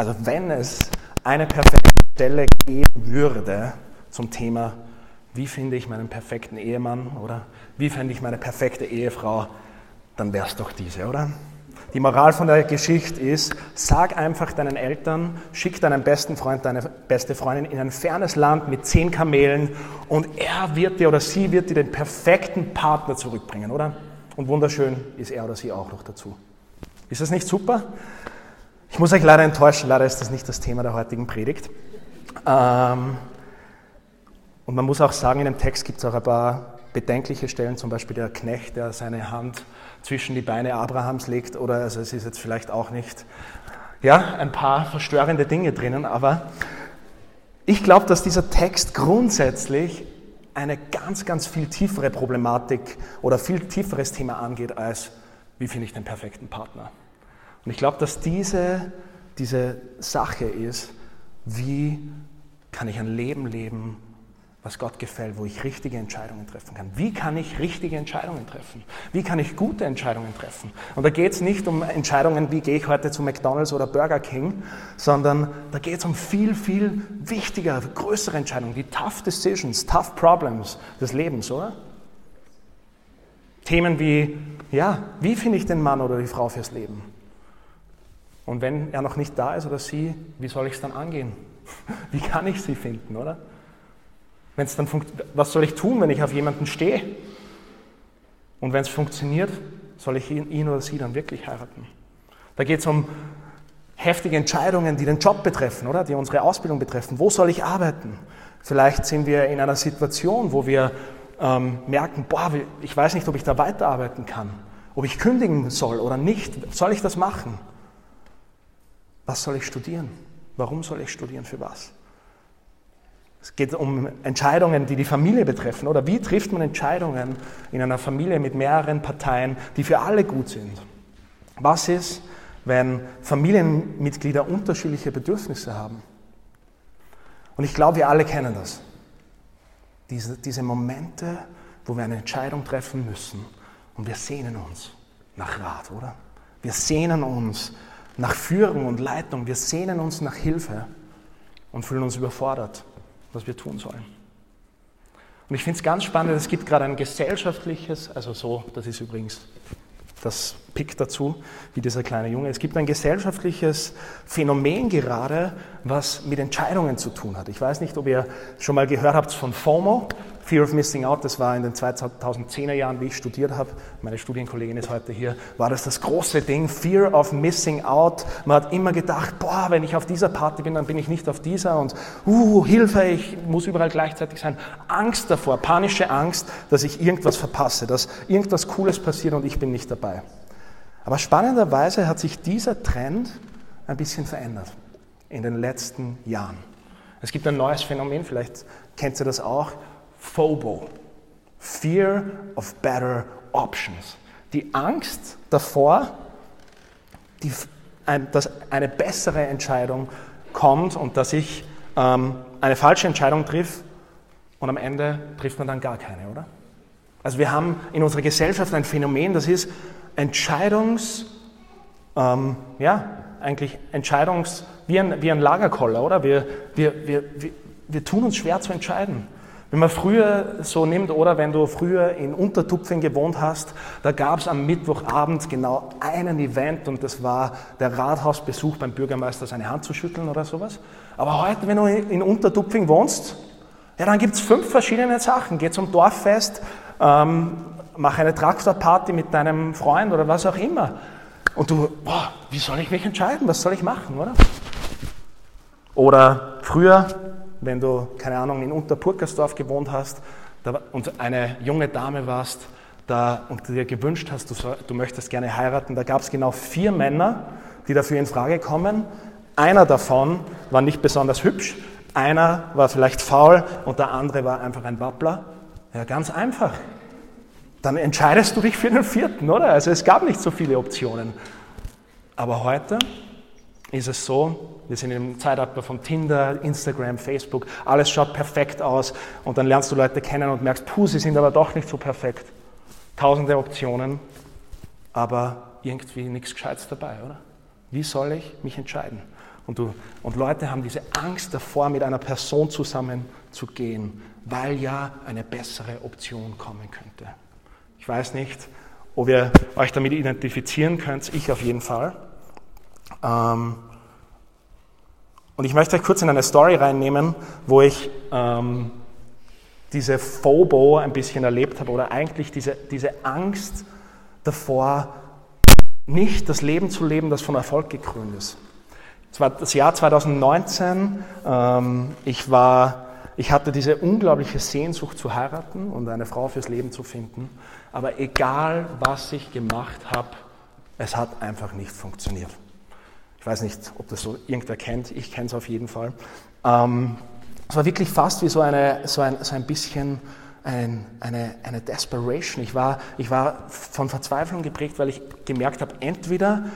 Also wenn es eine perfekte Stelle geben würde zum Thema, wie finde ich meinen perfekten Ehemann oder wie finde ich meine perfekte Ehefrau, dann wäre es doch diese, oder? Die Moral von der Geschichte ist, sag einfach deinen Eltern, schick deinen besten Freund, deine beste Freundin in ein fernes Land mit zehn Kamelen und er wird dir oder sie wird dir den perfekten Partner zurückbringen, oder? Und wunderschön ist er oder sie auch noch dazu. Ist das nicht super? Ich muss euch leider enttäuschen, leider ist das nicht das Thema der heutigen Predigt. Ähm, und man muss auch sagen, in dem Text gibt es auch ein paar bedenkliche Stellen, zum Beispiel der Knecht, der seine Hand zwischen die Beine Abrahams legt, oder also es ist jetzt vielleicht auch nicht, ja, ein paar verstörende Dinge drinnen, aber ich glaube, dass dieser Text grundsätzlich eine ganz, ganz viel tiefere Problematik oder viel tieferes Thema angeht als, wie finde ich den perfekten Partner. Und ich glaube, dass diese, diese Sache ist, wie kann ich ein Leben leben, was Gott gefällt, wo ich richtige Entscheidungen treffen kann. Wie kann ich richtige Entscheidungen treffen? Wie kann ich gute Entscheidungen treffen? Und da geht es nicht um Entscheidungen, wie gehe ich heute zu McDonald's oder Burger King, sondern da geht es um viel, viel wichtigere, größere Entscheidungen, die Tough Decisions, Tough Problems des Lebens, oder? Themen wie, ja, wie finde ich den Mann oder die Frau fürs Leben? Und wenn er noch nicht da ist oder sie, wie soll ich es dann angehen? Wie kann ich sie finden, oder? Wenn's dann was soll ich tun, wenn ich auf jemanden stehe? Und wenn es funktioniert, soll ich ihn, ihn oder sie dann wirklich heiraten? Da geht es um heftige Entscheidungen, die den Job betreffen, oder? Die unsere Ausbildung betreffen. Wo soll ich arbeiten? Vielleicht sind wir in einer Situation, wo wir ähm, merken, boah, ich weiß nicht, ob ich da weiterarbeiten kann, ob ich kündigen soll oder nicht. Soll ich das machen? Was soll ich studieren? Warum soll ich studieren? Für was? Es geht um Entscheidungen, die die Familie betreffen. Oder wie trifft man Entscheidungen in einer Familie mit mehreren Parteien, die für alle gut sind? Was ist, wenn Familienmitglieder unterschiedliche Bedürfnisse haben? Und ich glaube, wir alle kennen das. Diese, diese Momente, wo wir eine Entscheidung treffen müssen und wir sehnen uns nach Rat, oder? Wir sehnen uns nach Führung und Leitung, wir sehnen uns nach Hilfe und fühlen uns überfordert was wir tun sollen. Und ich finde es ganz spannend, es gibt gerade ein gesellschaftliches, also so, das ist übrigens das Pick dazu, wie dieser kleine Junge. Es gibt ein gesellschaftliches Phänomen gerade, was mit Entscheidungen zu tun hat. Ich weiß nicht, ob ihr schon mal gehört habt von FOMO, Fear of Missing Out, das war in den 2010er Jahren, wie ich studiert habe, meine Studienkollegin ist heute hier, war das das große Ding, Fear of Missing Out. Man hat immer gedacht, boah, wenn ich auf dieser Party bin, dann bin ich nicht auf dieser und, uh, Hilfe, ich muss überall gleichzeitig sein. Angst davor, panische Angst, dass ich irgendwas verpasse, dass irgendwas Cooles passiert und ich bin nicht dabei. Aber spannenderweise hat sich dieser Trend ein bisschen verändert in den letzten Jahren. Es gibt ein neues Phänomen, vielleicht kennt ihr das auch, FOBO, Fear of Better Options. Die Angst davor, die, dass eine bessere Entscheidung kommt und dass ich ähm, eine falsche Entscheidung triff und am Ende trifft man dann gar keine, oder? Also wir haben in unserer Gesellschaft ein Phänomen, das ist Entscheidungs, ähm, ja, eigentlich Entscheidungs, wie ein, wie ein Lagerkoller, oder? Wir, wir, wir, wir, wir tun uns schwer zu entscheiden. Wenn man früher so nimmt, oder wenn du früher in Untertupfing gewohnt hast, da gab es am Mittwochabend genau einen Event und das war der Rathausbesuch beim Bürgermeister, seine Hand zu schütteln oder sowas. Aber heute, wenn du in Untertupfing wohnst, ja, dann gibt es fünf verschiedene Sachen. Geh zum Dorffest, ähm, mach eine Traktorparty mit deinem Freund oder was auch immer. Und du, boah, wie soll ich mich entscheiden? Was soll ich machen, oder? Oder früher wenn du, keine Ahnung, in Unterpurkersdorf gewohnt hast und eine junge Dame warst da, und dir gewünscht hast, du, du möchtest gerne heiraten, da gab es genau vier Männer, die dafür in Frage kommen. Einer davon war nicht besonders hübsch, einer war vielleicht faul und der andere war einfach ein Wappler. Ja, ganz einfach. Dann entscheidest du dich für den vierten, oder? Also es gab nicht so viele Optionen. Aber heute ist es so, wir sind im Zeitalter von Tinder, Instagram, Facebook, alles schaut perfekt aus und dann lernst du Leute kennen und merkst, puh, sie sind aber doch nicht so perfekt. Tausende Optionen, aber irgendwie nichts Gescheites dabei, oder? Wie soll ich mich entscheiden? Und, du, und Leute haben diese Angst davor, mit einer Person zusammenzugehen, weil ja eine bessere Option kommen könnte. Ich weiß nicht, ob ihr euch damit identifizieren könnt, ich auf jeden Fall. Ähm, und ich möchte euch kurz in eine Story reinnehmen, wo ich ähm, diese Phobo ein bisschen erlebt habe oder eigentlich diese, diese Angst davor, nicht das Leben zu leben, das von Erfolg gekrönt ist. Das Jahr 2019. Ähm, ich, war, ich hatte diese unglaubliche Sehnsucht zu heiraten und eine Frau fürs Leben zu finden. Aber egal, was ich gemacht habe, es hat einfach nicht funktioniert. Ich weiß nicht, ob das so irgendwer kennt, ich kenne es auf jeden Fall. Ähm, es war wirklich fast wie so, eine, so, ein, so ein bisschen ein, eine, eine Desperation. Ich war, ich war von Verzweiflung geprägt, weil ich gemerkt habe, entweder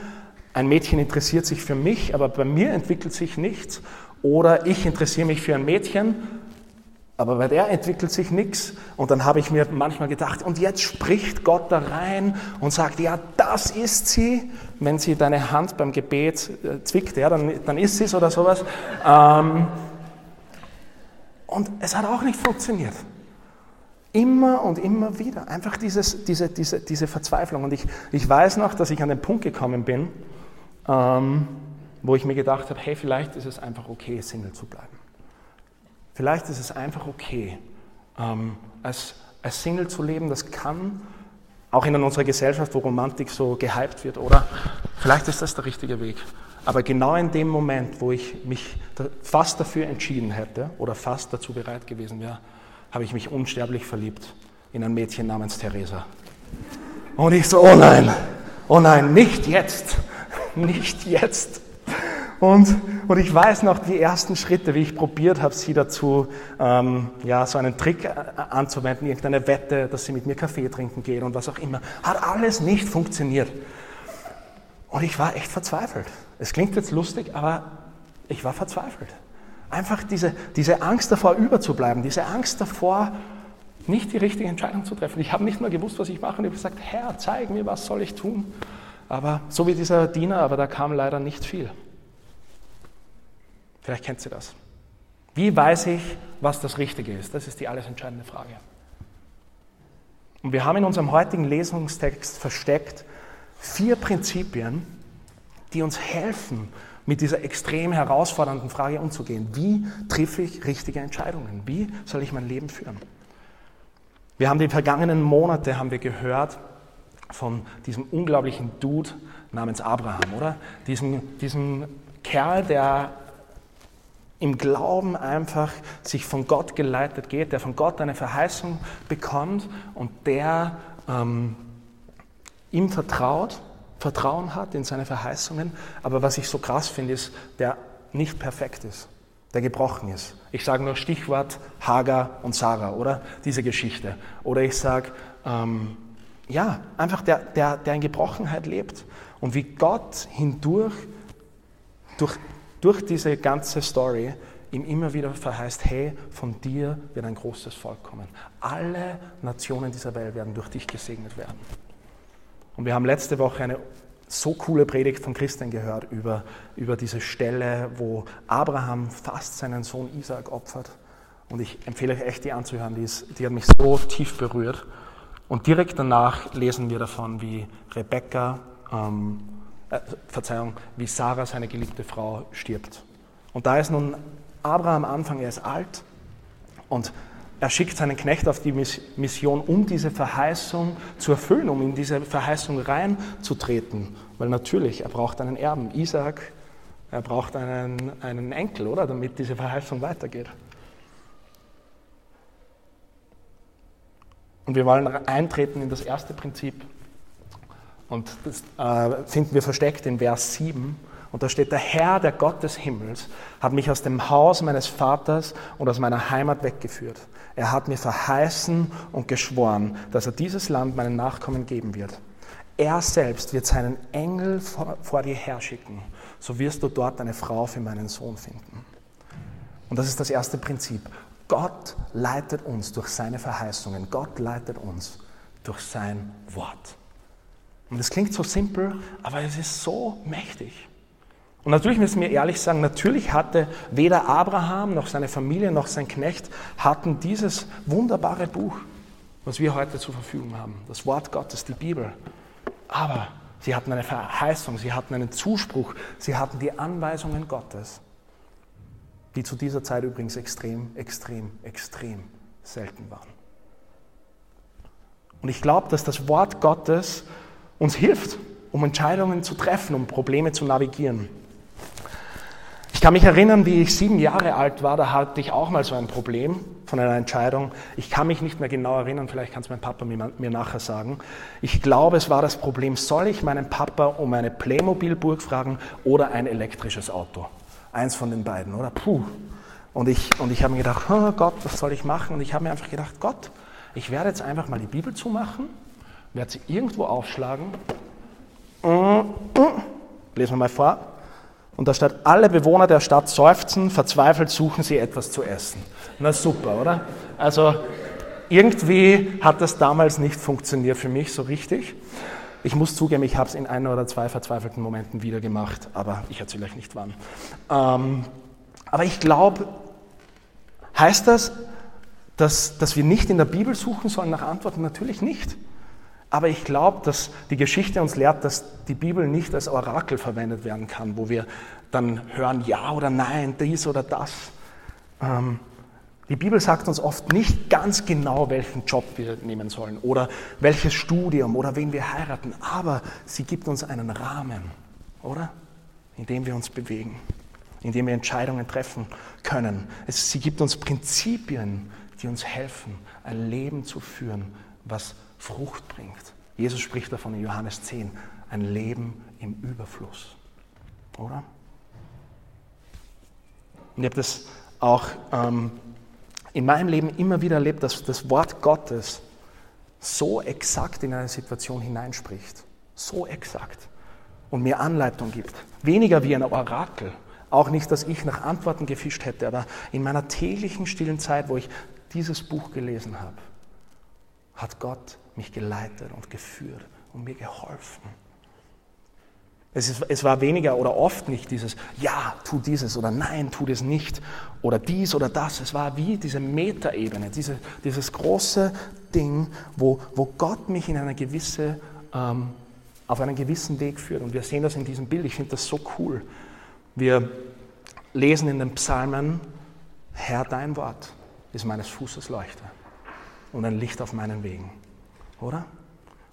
ein Mädchen interessiert sich für mich, aber bei mir entwickelt sich nichts, oder ich interessiere mich für ein Mädchen, aber bei der entwickelt sich nichts. Und dann habe ich mir manchmal gedacht, und jetzt spricht Gott da rein und sagt, ja, das ist sie. Wenn sie deine Hand beim Gebet äh, zwickt, ja, dann, dann ist sie es oder sowas. Ähm, und es hat auch nicht funktioniert. Immer und immer wieder. Einfach dieses, diese, diese, diese Verzweiflung. Und ich, ich weiß noch, dass ich an den Punkt gekommen bin, ähm, wo ich mir gedacht habe, hey, vielleicht ist es einfach okay, Single zu bleiben. Vielleicht ist es einfach okay, ähm, als, als Single zu leben. Das kann auch in unserer Gesellschaft, wo Romantik so gehypt wird, oder? Vielleicht ist das der richtige Weg. Aber genau in dem Moment, wo ich mich fast dafür entschieden hätte oder fast dazu bereit gewesen wäre, habe ich mich unsterblich verliebt in ein Mädchen namens Theresa. Und ich so, oh nein, oh nein, nicht jetzt, nicht jetzt. Und, und ich weiß noch die ersten Schritte, wie ich probiert habe, sie dazu, ähm, ja, so einen Trick äh, anzuwenden, irgendeine Wette, dass sie mit mir Kaffee trinken geht und was auch immer. Hat alles nicht funktioniert. Und ich war echt verzweifelt. Es klingt jetzt lustig, aber ich war verzweifelt. Einfach diese, diese Angst davor, überzubleiben, diese Angst davor, nicht die richtige Entscheidung zu treffen. Ich habe nicht mal gewusst, was ich mache und ich habe gesagt, Herr, zeig mir, was soll ich tun. Aber so wie dieser Diener, aber da kam leider nicht viel. Vielleicht kennt ihr das. Wie weiß ich, was das Richtige ist? Das ist die alles entscheidende Frage. Und wir haben in unserem heutigen Lesungstext versteckt vier Prinzipien, die uns helfen, mit dieser extrem herausfordernden Frage umzugehen. Wie treffe ich richtige Entscheidungen? Wie soll ich mein Leben führen? Wir haben die vergangenen Monate haben wir gehört von diesem unglaublichen Dude namens Abraham, oder? Diesem, diesem Kerl, der im Glauben einfach sich von Gott geleitet geht, der von Gott eine Verheißung bekommt und der ähm, ihm vertraut, Vertrauen hat in seine Verheißungen. Aber was ich so krass finde, ist, der nicht perfekt ist, der gebrochen ist. Ich sage nur Stichwort Hagar und Sarah, oder? Diese Geschichte. Oder ich sage, ähm, ja, einfach der, der, der in Gebrochenheit lebt und wie Gott hindurch, durch durch diese ganze Story ihm immer wieder verheißt, hey, von dir wird ein großes Volk kommen. Alle Nationen dieser Welt werden durch dich gesegnet werden. Und wir haben letzte Woche eine so coole Predigt von Christian gehört über, über diese Stelle, wo Abraham fast seinen Sohn Isaac opfert. Und ich empfehle euch echt, die anzuhören, die, ist, die hat mich so tief berührt. Und direkt danach lesen wir davon, wie Rebekka ähm, äh, Verzeihung, wie Sarah, seine geliebte Frau, stirbt. Und da ist nun Abraham am Anfang, er ist alt und er schickt seinen Knecht auf die Mission, um diese Verheißung zu erfüllen, um in diese Verheißung reinzutreten. Weil natürlich, er braucht einen Erben, Isaac, er braucht einen, einen Enkel, oder? Damit diese Verheißung weitergeht. Und wir wollen eintreten in das erste Prinzip, und das äh, finden wir versteckt in Vers 7. Und da steht, der Herr, der Gott des Himmels, hat mich aus dem Haus meines Vaters und aus meiner Heimat weggeführt. Er hat mir verheißen und geschworen, dass er dieses Land meinen Nachkommen geben wird. Er selbst wird seinen Engel vor, vor dir herschicken. So wirst du dort eine Frau für meinen Sohn finden. Und das ist das erste Prinzip. Gott leitet uns durch seine Verheißungen. Gott leitet uns durch sein Wort. Und es klingt so simpel, aber es ist so mächtig. Und natürlich müssen wir ehrlich sagen, natürlich hatte weder Abraham noch seine Familie noch sein Knecht hatten dieses wunderbare Buch, was wir heute zur Verfügung haben, das Wort Gottes, die Bibel. Aber sie hatten eine Verheißung, sie hatten einen Zuspruch, sie hatten die Anweisungen Gottes, die zu dieser Zeit übrigens extrem, extrem, extrem selten waren. Und ich glaube, dass das Wort Gottes uns hilft, um Entscheidungen zu treffen, um Probleme zu navigieren. Ich kann mich erinnern, wie ich sieben Jahre alt war, da hatte ich auch mal so ein Problem von einer Entscheidung. Ich kann mich nicht mehr genau erinnern, vielleicht kann es mein Papa mir, mir nachher sagen. Ich glaube, es war das Problem, soll ich meinen Papa um eine Playmobil-Burg fragen oder ein elektrisches Auto? Eins von den beiden, oder? Puh. Und ich, und ich habe mir gedacht, oh Gott, was soll ich machen? Und ich habe mir einfach gedacht, Gott, ich werde jetzt einfach mal die Bibel zumachen, werde sie irgendwo aufschlagen. Lesen wir mal vor. Und da steht, alle Bewohner der Stadt seufzen, verzweifelt suchen sie etwas zu essen. Na super, oder? Also irgendwie hat das damals nicht funktioniert für mich so richtig. Ich muss zugeben, ich habe es in ein oder zwei verzweifelten Momenten wieder gemacht, aber ich erzähle euch nicht wann. Ähm, aber ich glaube, heißt das, dass, dass wir nicht in der Bibel suchen sollen nach Antworten? Natürlich nicht. Aber ich glaube, dass die Geschichte uns lehrt, dass die Bibel nicht als Orakel verwendet werden kann, wo wir dann hören, ja oder nein, dies oder das. Ähm, die Bibel sagt uns oft nicht ganz genau, welchen Job wir nehmen sollen oder welches Studium oder wen wir heiraten, aber sie gibt uns einen Rahmen, oder? In dem wir uns bewegen, in dem wir Entscheidungen treffen können. Es, sie gibt uns Prinzipien, die uns helfen, ein Leben zu führen, was Frucht bringt. Jesus spricht davon in Johannes 10, ein Leben im Überfluss. Oder? Und ich habe das auch ähm, in meinem Leben immer wieder erlebt, dass das Wort Gottes so exakt in eine Situation hineinspricht. So exakt. Und mir Anleitung gibt. Weniger wie ein Orakel. Auch nicht, dass ich nach Antworten gefischt hätte, aber in meiner täglichen stillen Zeit, wo ich dieses Buch gelesen habe, hat Gott mich geleitet und geführt und mir geholfen. Es, ist, es, war weniger oder oft nicht dieses Ja, tu dieses oder Nein, tu das nicht oder dies oder das. Es war wie diese Metaebene, diese, dieses große Ding, wo, wo Gott mich in eine gewisse, ähm, auf einen gewissen Weg führt. Und wir sehen das in diesem Bild. Ich finde das so cool. Wir lesen in den Psalmen, Herr, dein Wort ist meines Fußes Leuchte und ein Licht auf meinen Wegen. Oder?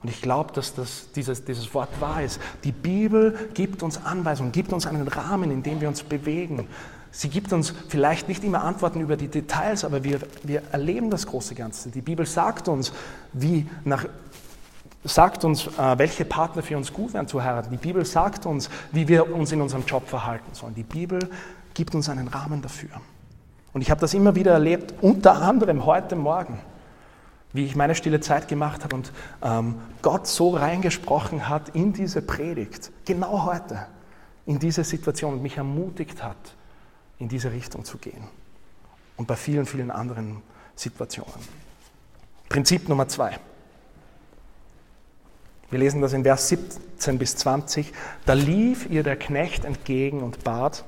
Und ich glaube, dass das, dieses, dieses Wort wahr ist. Die Bibel gibt uns Anweisungen, gibt uns einen Rahmen, in dem wir uns bewegen. Sie gibt uns vielleicht nicht immer Antworten über die Details, aber wir, wir erleben das große Ganze. Die Bibel sagt uns, wie nach, sagt uns, äh, welche Partner für uns gut wären zu heiraten. Die Bibel sagt uns, wie wir uns in unserem Job verhalten sollen. Die Bibel gibt uns einen Rahmen dafür. Und ich habe das immer wieder erlebt, unter anderem heute Morgen wie ich meine stille Zeit gemacht habe und ähm, Gott so reingesprochen hat in diese Predigt, genau heute, in diese Situation und mich ermutigt hat, in diese Richtung zu gehen. Und bei vielen, vielen anderen Situationen. Prinzip Nummer zwei. Wir lesen das in Vers 17 bis 20. Da lief ihr der Knecht entgegen und bat,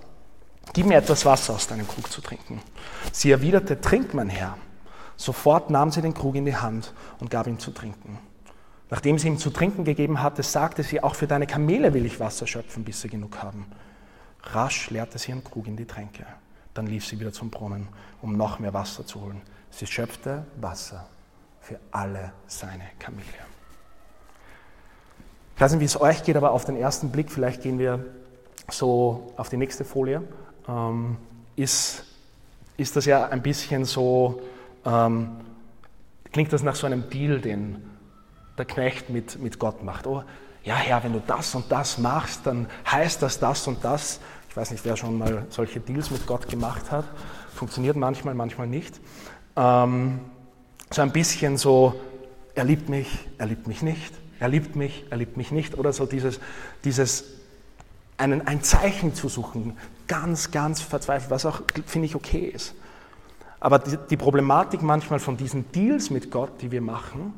gib mir etwas Wasser aus deinem Krug zu trinken. Sie erwiderte, trink, mein Herr. Sofort nahm sie den Krug in die Hand und gab ihm zu trinken. Nachdem sie ihm zu trinken gegeben hatte, sagte sie, auch für deine Kamele will ich Wasser schöpfen, bis sie genug haben. Rasch leerte sie ihren Krug in die Tränke. Dann lief sie wieder zum Brunnen, um noch mehr Wasser zu holen. Sie schöpfte Wasser für alle seine Kamele. Ich weiß nicht, wie es euch geht, aber auf den ersten Blick, vielleicht gehen wir so auf die nächste Folie, ähm, ist, ist das ja ein bisschen so, ähm, klingt das nach so einem Deal, den der Knecht mit, mit Gott macht. Oh, ja, Herr, wenn du das und das machst, dann heißt das das und das. Ich weiß nicht, wer schon mal solche Deals mit Gott gemacht hat. Funktioniert manchmal, manchmal nicht. Ähm, so ein bisschen so, er liebt mich, er liebt mich nicht, er liebt mich, er liebt mich nicht. Oder so dieses, dieses einen, ein Zeichen zu suchen, ganz, ganz verzweifelt, was auch, finde ich, okay ist. Aber die, Problematik manchmal von diesen Deals mit Gott, die wir machen,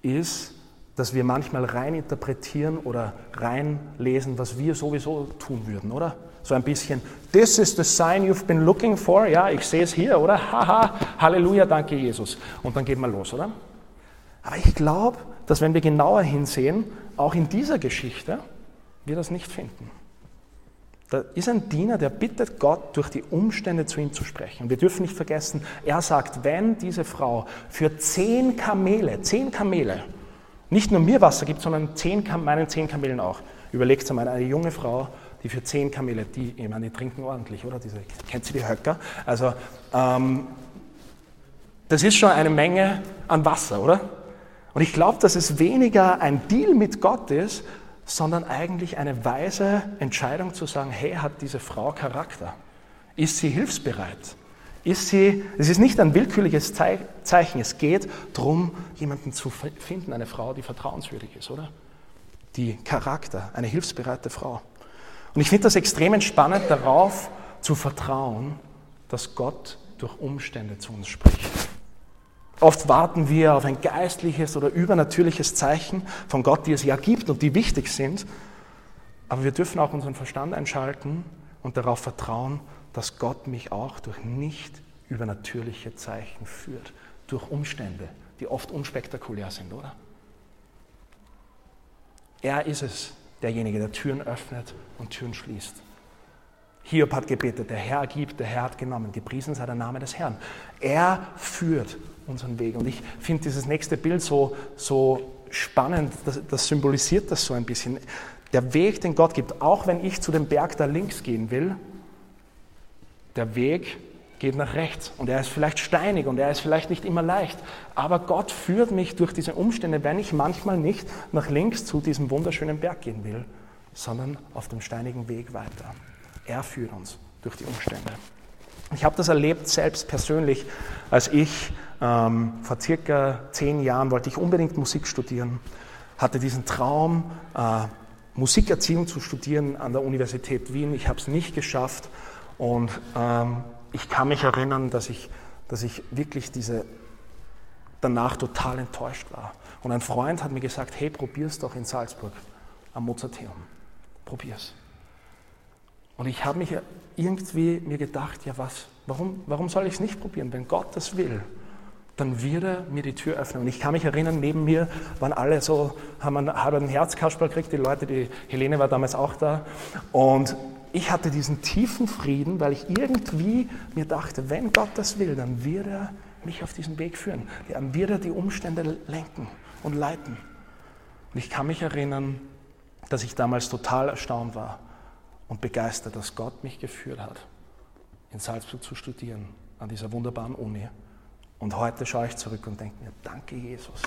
ist, dass wir manchmal rein interpretieren oder reinlesen, was wir sowieso tun würden, oder? So ein bisschen, this is the sign you've been looking for. Ja, ich sehe es hier, oder? Haha, Halleluja, danke Jesus. Und dann geht man los, oder? Aber ich glaube, dass wenn wir genauer hinsehen, auch in dieser Geschichte, wir das nicht finden. Da ist ein Diener, der bittet Gott, durch die Umstände zu ihm zu sprechen. wir dürfen nicht vergessen, er sagt, wenn diese Frau für zehn Kamele, zehn Kamele, nicht nur mir Wasser gibt, sondern zehn, meinen zehn Kamelen auch. Überlegt einmal, eine junge Frau, die für zehn Kamele, die, ich meine, die trinken ordentlich, oder? Diese, kennt sie die Höcker? Also, ähm, das ist schon eine Menge an Wasser, oder? Und ich glaube, dass es weniger ein Deal mit Gott ist, sondern eigentlich eine weise Entscheidung zu sagen, hey, hat diese Frau Charakter? Ist sie hilfsbereit? Ist sie, es ist nicht ein willkürliches Zeichen, es geht darum, jemanden zu finden, eine Frau, die vertrauenswürdig ist, oder? Die Charakter, eine hilfsbereite Frau. Und ich finde das extrem entspannend, darauf zu vertrauen, dass Gott durch Umstände zu uns spricht. Oft warten wir auf ein geistliches oder übernatürliches Zeichen von Gott, die es ja gibt und die wichtig sind. Aber wir dürfen auch unseren Verstand einschalten und darauf vertrauen, dass Gott mich auch durch nicht übernatürliche Zeichen führt, durch Umstände, die oft unspektakulär sind, oder? Er ist es, derjenige, der Türen öffnet und Türen schließt. Hiob hat gebetet, der Herr gibt, der Herr hat genommen. Gepriesen sei der Name des Herrn. Er führt unseren Weg. Und ich finde dieses nächste Bild so, so spannend, das, das symbolisiert das so ein bisschen. Der Weg, den Gott gibt, auch wenn ich zu dem Berg da links gehen will, der Weg geht nach rechts und er ist vielleicht steinig und er ist vielleicht nicht immer leicht, aber Gott führt mich durch diese Umstände, wenn ich manchmal nicht nach links zu diesem wunderschönen Berg gehen will, sondern auf dem steinigen Weg weiter. Er führt uns durch die Umstände. Ich habe das erlebt selbst persönlich, als ich ähm, vor circa zehn Jahren wollte ich unbedingt Musik studieren, hatte diesen Traum, äh, Musikerziehung zu studieren an der Universität Wien. Ich habe es nicht geschafft und ähm, ich kann mich erinnern, dass ich, dass ich wirklich diese, danach total enttäuscht war. Und ein Freund hat mir gesagt, hey, probier's doch in Salzburg am Mozarteum. Probier's. Und ich habe mich irgendwie mir gedacht, ja was, warum, warum soll ich es nicht probieren? Wenn Gott das will, dann wird er mir die Tür öffnen. Und ich kann mich erinnern, neben mir waren alle so, haben einen, einen Herzkasperl gekriegt, die Leute, die Helene war damals auch da. Und ich hatte diesen tiefen Frieden, weil ich irgendwie mir dachte, wenn Gott das will, dann wird er mich auf diesen Weg führen. Dann wird er die Umstände lenken und leiten. Und ich kann mich erinnern, dass ich damals total erstaunt war und begeistert, dass Gott mich geführt hat, in Salzburg zu studieren, an dieser wunderbaren Uni. Und heute schaue ich zurück und denke mir, danke Jesus,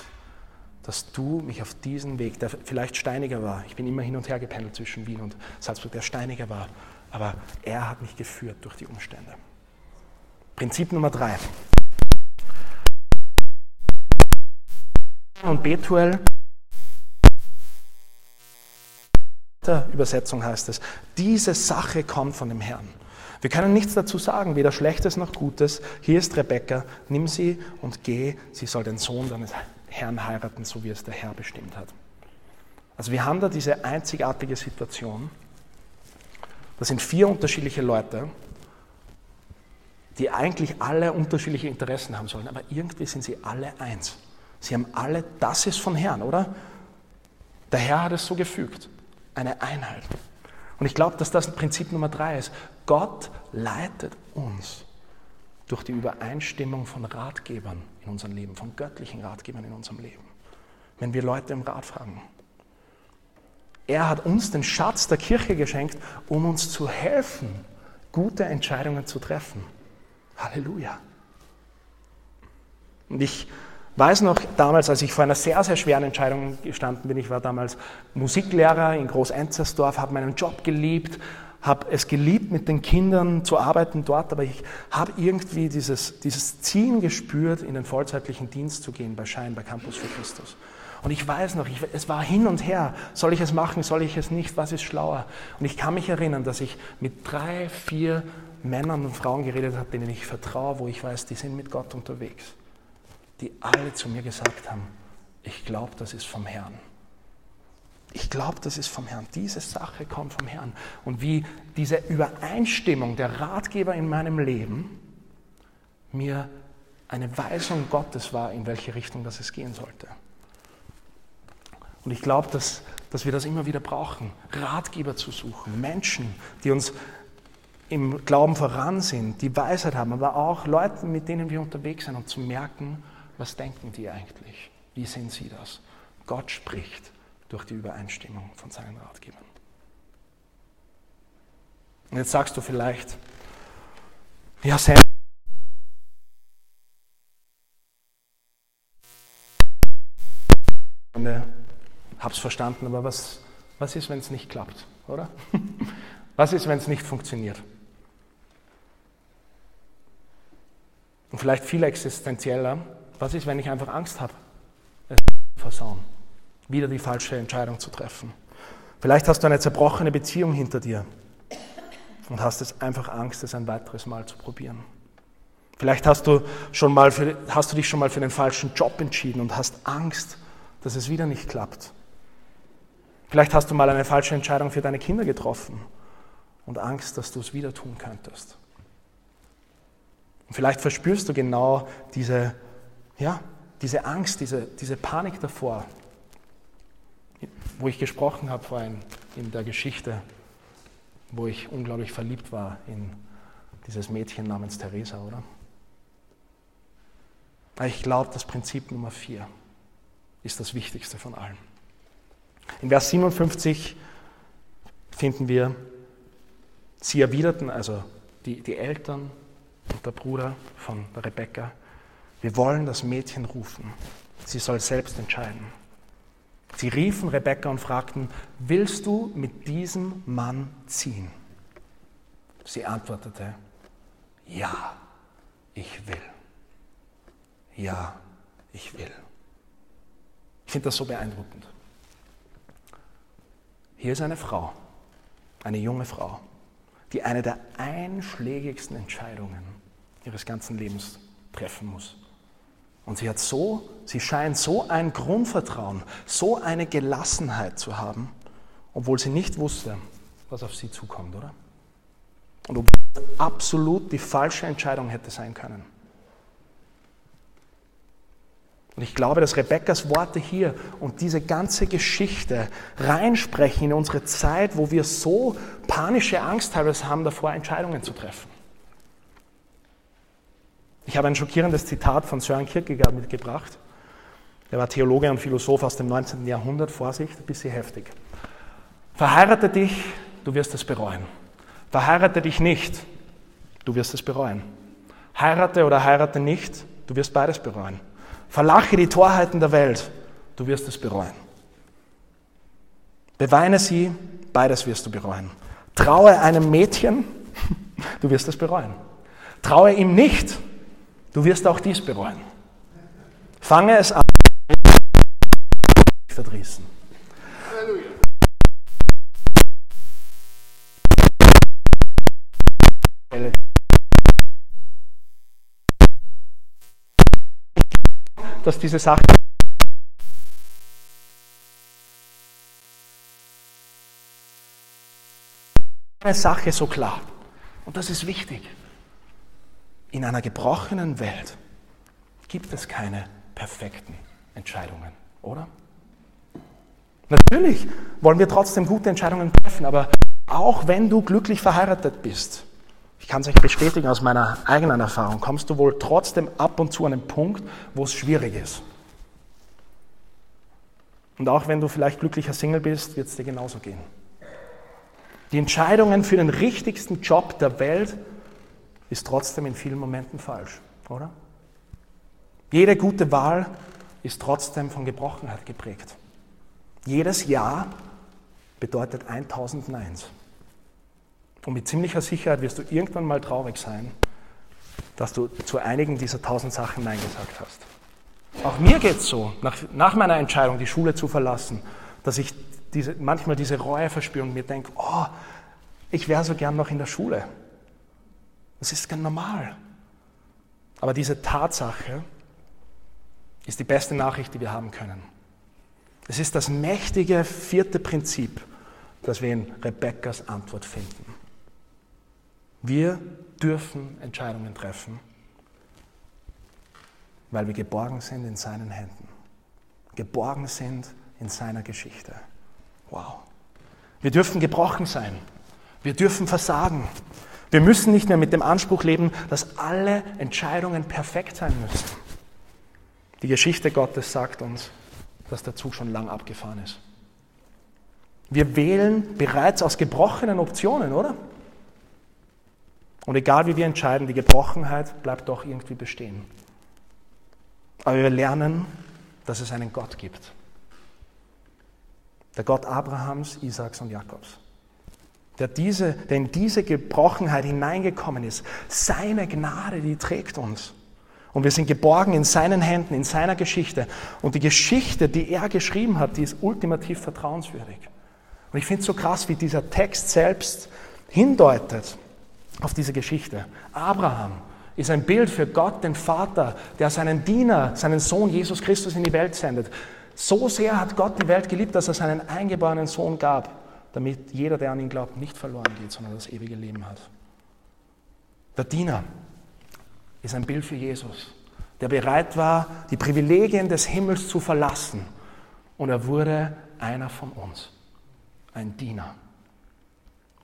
dass du mich auf diesen Weg, der vielleicht steiniger war, ich bin immer hin und her gependelt zwischen Wien und Salzburg, der steiniger war, aber er hat mich geführt durch die Umstände. Prinzip Nummer drei. Und Betuel der Übersetzung heißt es, diese Sache kommt von dem Herrn. Wir können nichts dazu sagen, weder Schlechtes noch Gutes. Hier ist Rebekka, nimm sie und geh, sie soll den Sohn deines Herrn heiraten, so wie es der Herr bestimmt hat. Also wir haben da diese einzigartige Situation. Das sind vier unterschiedliche Leute, die eigentlich alle unterschiedliche Interessen haben sollen, aber irgendwie sind sie alle eins. Sie haben alle, das ist von Herrn, oder? Der Herr hat es so gefügt eine Einheit. Und ich glaube, dass das Prinzip Nummer drei ist. Gott leitet uns durch die Übereinstimmung von Ratgebern in unserem Leben, von göttlichen Ratgebern in unserem Leben. Wenn wir Leute im Rat fragen. Er hat uns den Schatz der Kirche geschenkt, um uns zu helfen, gute Entscheidungen zu treffen. Halleluja. Und ich weiß noch damals, als ich vor einer sehr, sehr schweren Entscheidung gestanden bin, ich war damals Musiklehrer in Groß-Enzersdorf, habe meinen Job geliebt, habe es geliebt, mit den Kindern zu arbeiten dort, aber ich habe irgendwie dieses, dieses Ziehen gespürt, in den vollzeitlichen Dienst zu gehen bei Schein, bei Campus für Christus. Und ich weiß noch, ich, es war hin und her, soll ich es machen, soll ich es nicht, was ist schlauer? Und ich kann mich erinnern, dass ich mit drei, vier Männern und Frauen geredet habe, denen ich vertraue, wo ich weiß, die sind mit Gott unterwegs die alle zu mir gesagt haben, ich glaube, das ist vom Herrn. Ich glaube, das ist vom Herrn. Diese Sache kommt vom Herrn. Und wie diese Übereinstimmung der Ratgeber in meinem Leben mir eine Weisung Gottes war, in welche Richtung das es gehen sollte. Und ich glaube, dass, dass wir das immer wieder brauchen, Ratgeber zu suchen, Menschen, die uns im Glauben voran sind, die Weisheit haben, aber auch Leute, mit denen wir unterwegs sind und zu merken, was denken die eigentlich? Wie sehen sie das? Gott spricht durch die Übereinstimmung von seinen Ratgebern. Und jetzt sagst du vielleicht, ja, Sam, hab's verstanden, aber was, was ist, wenn es nicht klappt, oder? Was ist, wenn es nicht funktioniert? Und vielleicht viel existenzieller, was ist, wenn ich einfach Angst habe, es zu versauen, wieder die falsche Entscheidung zu treffen? Vielleicht hast du eine zerbrochene Beziehung hinter dir und hast es einfach Angst, es ein weiteres Mal zu probieren. Vielleicht hast du, schon mal für, hast du dich schon mal für den falschen Job entschieden und hast Angst, dass es wieder nicht klappt. Vielleicht hast du mal eine falsche Entscheidung für deine Kinder getroffen und Angst, dass du es wieder tun könntest. Und vielleicht verspürst du genau diese, ja, diese Angst, diese, diese Panik davor, wo ich gesprochen habe vorhin in der Geschichte, wo ich unglaublich verliebt war in dieses Mädchen namens Theresa, oder? Ich glaube, das Prinzip Nummer vier ist das Wichtigste von allen. In Vers 57 finden wir, sie erwiderten, also die, die Eltern und der Bruder von Rebekka, wir wollen das Mädchen rufen. Sie soll selbst entscheiden. Sie riefen Rebekka und fragten, willst du mit diesem Mann ziehen? Sie antwortete, ja, ich will. Ja, ich will. Ich finde das so beeindruckend. Hier ist eine Frau, eine junge Frau, die eine der einschlägigsten Entscheidungen ihres ganzen Lebens treffen muss. Und sie hat so, sie scheint so ein Grundvertrauen, so eine Gelassenheit zu haben, obwohl sie nicht wusste, was auf sie zukommt, oder? Und obwohl absolut die falsche Entscheidung hätte sein können. Und ich glaube, dass Rebekkas Worte hier und diese ganze Geschichte reinsprechen in unsere Zeit, wo wir so panische Angst teilweise haben, davor Entscheidungen zu treffen. Ich habe ein schockierendes Zitat von Søren Kierkegaard mitgebracht. Er war Theologe und Philosoph aus dem 19. Jahrhundert. Vorsicht, ein bisschen heftig. Verheirate dich, du wirst es bereuen. Verheirate dich nicht, du wirst es bereuen. Heirate oder heirate nicht, du wirst beides bereuen. Verlache die Torheiten der Welt, du wirst es bereuen. Beweine sie, beides wirst du bereuen. Traue einem Mädchen, du wirst es bereuen. Traue ihm nicht, du wirst auch dies bereuen. Fange es an, verdrießen. Dass diese Sache eine Sache so klar. Und das ist wichtig. In einer gebrochenen Welt gibt es keine perfekten Entscheidungen, oder? Natürlich wollen wir trotzdem gute Entscheidungen treffen, aber auch wenn du glücklich verheiratet bist, ich kann es euch bestätigen aus meiner eigenen Erfahrung, kommst du wohl trotzdem ab und zu an einen Punkt, wo es schwierig ist. Und auch wenn du vielleicht glücklicher Single bist, wird es dir genauso gehen. Die Entscheidungen für den richtigsten Job der Welt ist trotzdem in vielen Momenten falsch, oder? Jede gute Wahl ist trotzdem von Gebrochenheit geprägt. Jedes Ja bedeutet 1000 Neins. Und mit ziemlicher Sicherheit wirst du irgendwann mal traurig sein, dass du zu einigen dieser tausend Sachen Nein gesagt hast. Auch mir geht es so, nach, nach, meiner Entscheidung, die Schule zu verlassen, dass ich diese, manchmal diese Reue verspüre und mir denke, oh, ich wäre so gern noch in der Schule. Das ist ganz normal. Aber diese Tatsache ist die beste Nachricht, die wir haben können. Es ist das mächtige vierte Prinzip, das wir in Rebekkas Antwort finden. Wir dürfen Entscheidungen treffen, weil wir geborgen sind in seinen Händen, geborgen sind in seiner Geschichte. Wow. Wir dürfen gebrochen sein. Wir dürfen versagen. Wir müssen nicht mehr mit dem Anspruch leben, dass alle Entscheidungen perfekt sein müssen. Die Geschichte Gottes sagt uns, dass der Zug schon lang abgefahren ist. Wir wählen bereits aus gebrochenen Optionen, oder? Und egal wie wir entscheiden, die Gebrochenheit bleibt doch irgendwie bestehen. Aber wir lernen, dass es einen Gott gibt. Der Gott Abrahams, Isaaks und Jakobs. Der, diese, der in diese Gebrochenheit hineingekommen ist. Seine Gnade, die trägt uns. Und wir sind geborgen in seinen Händen, in seiner Geschichte. Und die Geschichte, die er geschrieben hat, die ist ultimativ vertrauenswürdig. Und ich finde es so krass, wie dieser Text selbst hindeutet auf diese Geschichte. Abraham ist ein Bild für Gott, den Vater, der seinen Diener, seinen Sohn Jesus Christus in die Welt sendet. So sehr hat Gott die Welt geliebt, dass er seinen eingeborenen Sohn gab, damit jeder, der an ihn glaubt, nicht verloren geht, sondern das ewige Leben hat. Der Diener ist ein Bild für Jesus, der bereit war, die Privilegien des Himmels zu verlassen. Und er wurde einer von uns, ein Diener.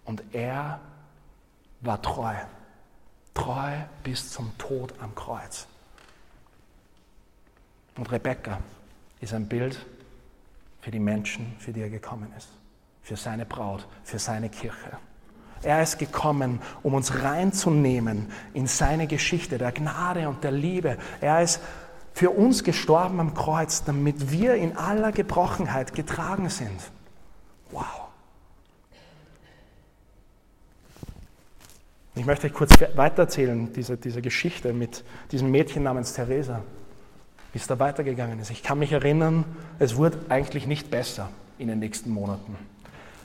Und er war treu, treu bis zum Tod am Kreuz. Und Rebekka ist ein Bild für die Menschen, für die er gekommen ist, für seine Braut, für seine Kirche. Er ist gekommen, um uns reinzunehmen in seine Geschichte der Gnade und der Liebe. Er ist für uns gestorben am Kreuz, damit wir in aller Gebrochenheit getragen sind. Wow. Ich möchte euch kurz weitererzählen, diese, diese Geschichte mit diesem Mädchen namens Theresa wie es da weitergegangen ist. Ich kann mich erinnern, es wurde eigentlich nicht besser in den nächsten Monaten.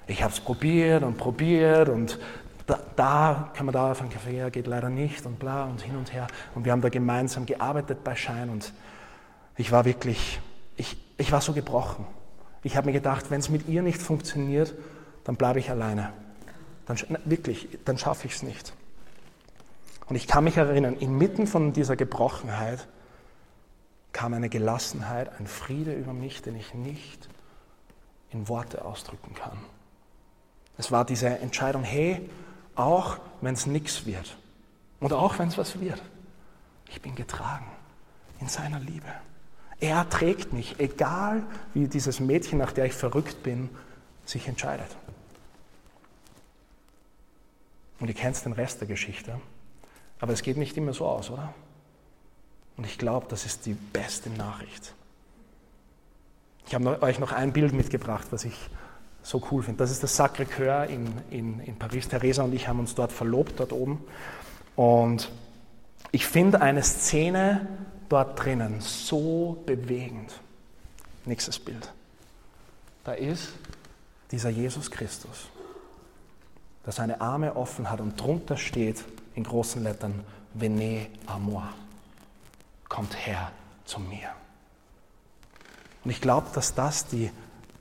Ich habe es probiert und probiert und da, da kann man da auf einen ja, geht leider nicht und bla und hin und her. Und wir haben da gemeinsam gearbeitet bei Schein und ich war wirklich, ich, ich war so gebrochen. Ich habe mir gedacht, wenn es mit ihr nicht funktioniert, dann bleibe ich alleine. Dann, wirklich, dann schaffe ich es nicht. Und ich kann mich erinnern, inmitten von dieser Gebrochenheit kam eine Gelassenheit, ein Friede über mich, den ich nicht in Worte ausdrücken kann. Es war diese Entscheidung, hey, auch wenn es nichts wird und auch wenn es was wird, ich bin getragen in seiner Liebe. Er trägt mich, egal wie dieses Mädchen, nach der ich verrückt bin, sich entscheidet. Und ihr kennt den Rest der Geschichte, aber es geht nicht immer so aus, oder? Und ich glaube, das ist die beste Nachricht. Ich habe euch noch ein Bild mitgebracht, was ich so cool finde. Das ist das Sacré-Cœur in, in, in Paris. Theresa und ich haben uns dort verlobt, dort oben. Und ich finde eine Szene dort drinnen so bewegend. Nächstes Bild. Da ist dieser Jesus Christus, der seine Arme offen hat und drunter steht in großen Lettern, Venez à moi kommt her zu mir. Und ich glaube, dass das die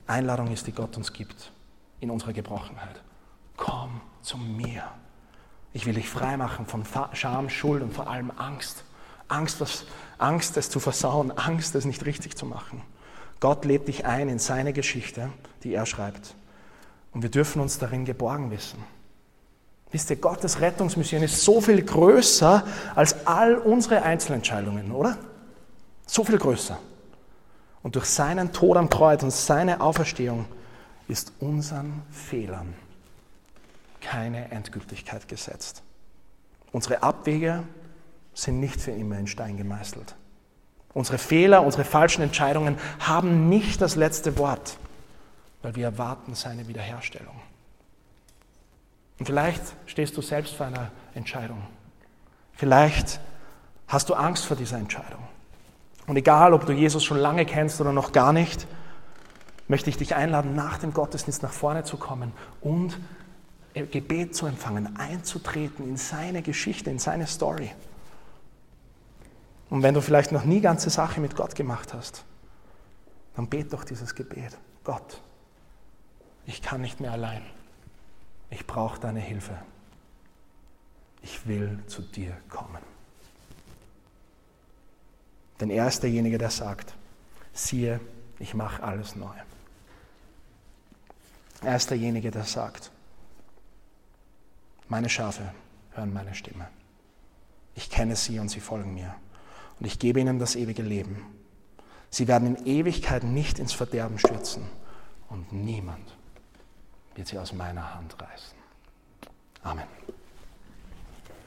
Einladung ist, die Gott uns gibt in unserer Gebrochenheit. Komm zu mir. Ich will dich freimachen von Scham, Schuld und vor allem Angst. Angst, was, Angst, es zu versauen, Angst, es nicht richtig zu machen. Gott lädt dich ein in seine Geschichte, die er schreibt. Und wir dürfen uns darin geborgen wissen. Wisst ihr, Gottes Rettungsmission ist so viel größer als all unsere Einzelentscheidungen, oder? So viel größer. Und durch seinen Tod am Kreuz und seine Auferstehung ist unseren Fehlern keine Endgültigkeit gesetzt. Unsere Abwege sind nicht für immer in Stein gemeißelt. Unsere Fehler, unsere falschen Entscheidungen haben nicht das letzte Wort, weil wir erwarten seine Wiederherstellung. Und vielleicht stehst du selbst vor einer Entscheidung. Vielleicht hast du Angst vor dieser Entscheidung. Und egal, ob du Jesus schon lange kennst oder noch gar nicht, möchte ich dich einladen, nach dem Gottesdienst nach vorne zu kommen und Gebet zu empfangen, einzutreten in seine Geschichte, in seine Story. Und wenn du vielleicht noch nie ganze Sache mit Gott gemacht hast, dann bet doch dieses Gebet. Gott, ich kann nicht mehr allein. Ich brauche deine Hilfe. Ich will zu dir kommen. Denn er ist derjenige, der sagt, siehe, ich mache alles neu. Er ist derjenige, der sagt, meine Schafe hören meine Stimme. Ich kenne sie und sie folgen mir. Und ich gebe ihnen das ewige Leben. Sie werden in Ewigkeit nicht ins Verderben stürzen und niemand wird sie aus meiner Hand reißen. Amen.